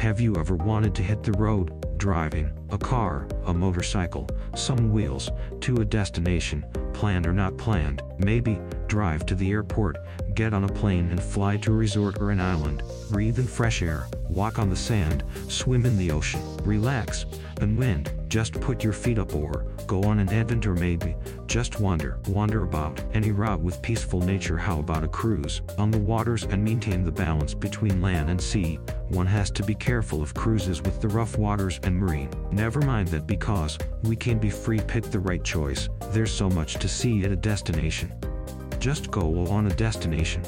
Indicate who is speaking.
Speaker 1: Have you ever wanted to hit the road, driving a car, a motorcycle, some wheels, to a destination, planned or not planned? Maybe drive to the airport, get on a plane and fly to a resort or an island, breathe in fresh air, walk on the sand, swim in the ocean, relax, unwind, just put your feet up or go on an adventure maybe, just wander, wander about any route with peaceful nature. How about a cruise on the waters and maintain the balance between land and sea? One has to be careful of cruises with the rough waters and marine. Never mind that because we can be free pick the right choice. There's so much to see at a destination. Just go on a destination.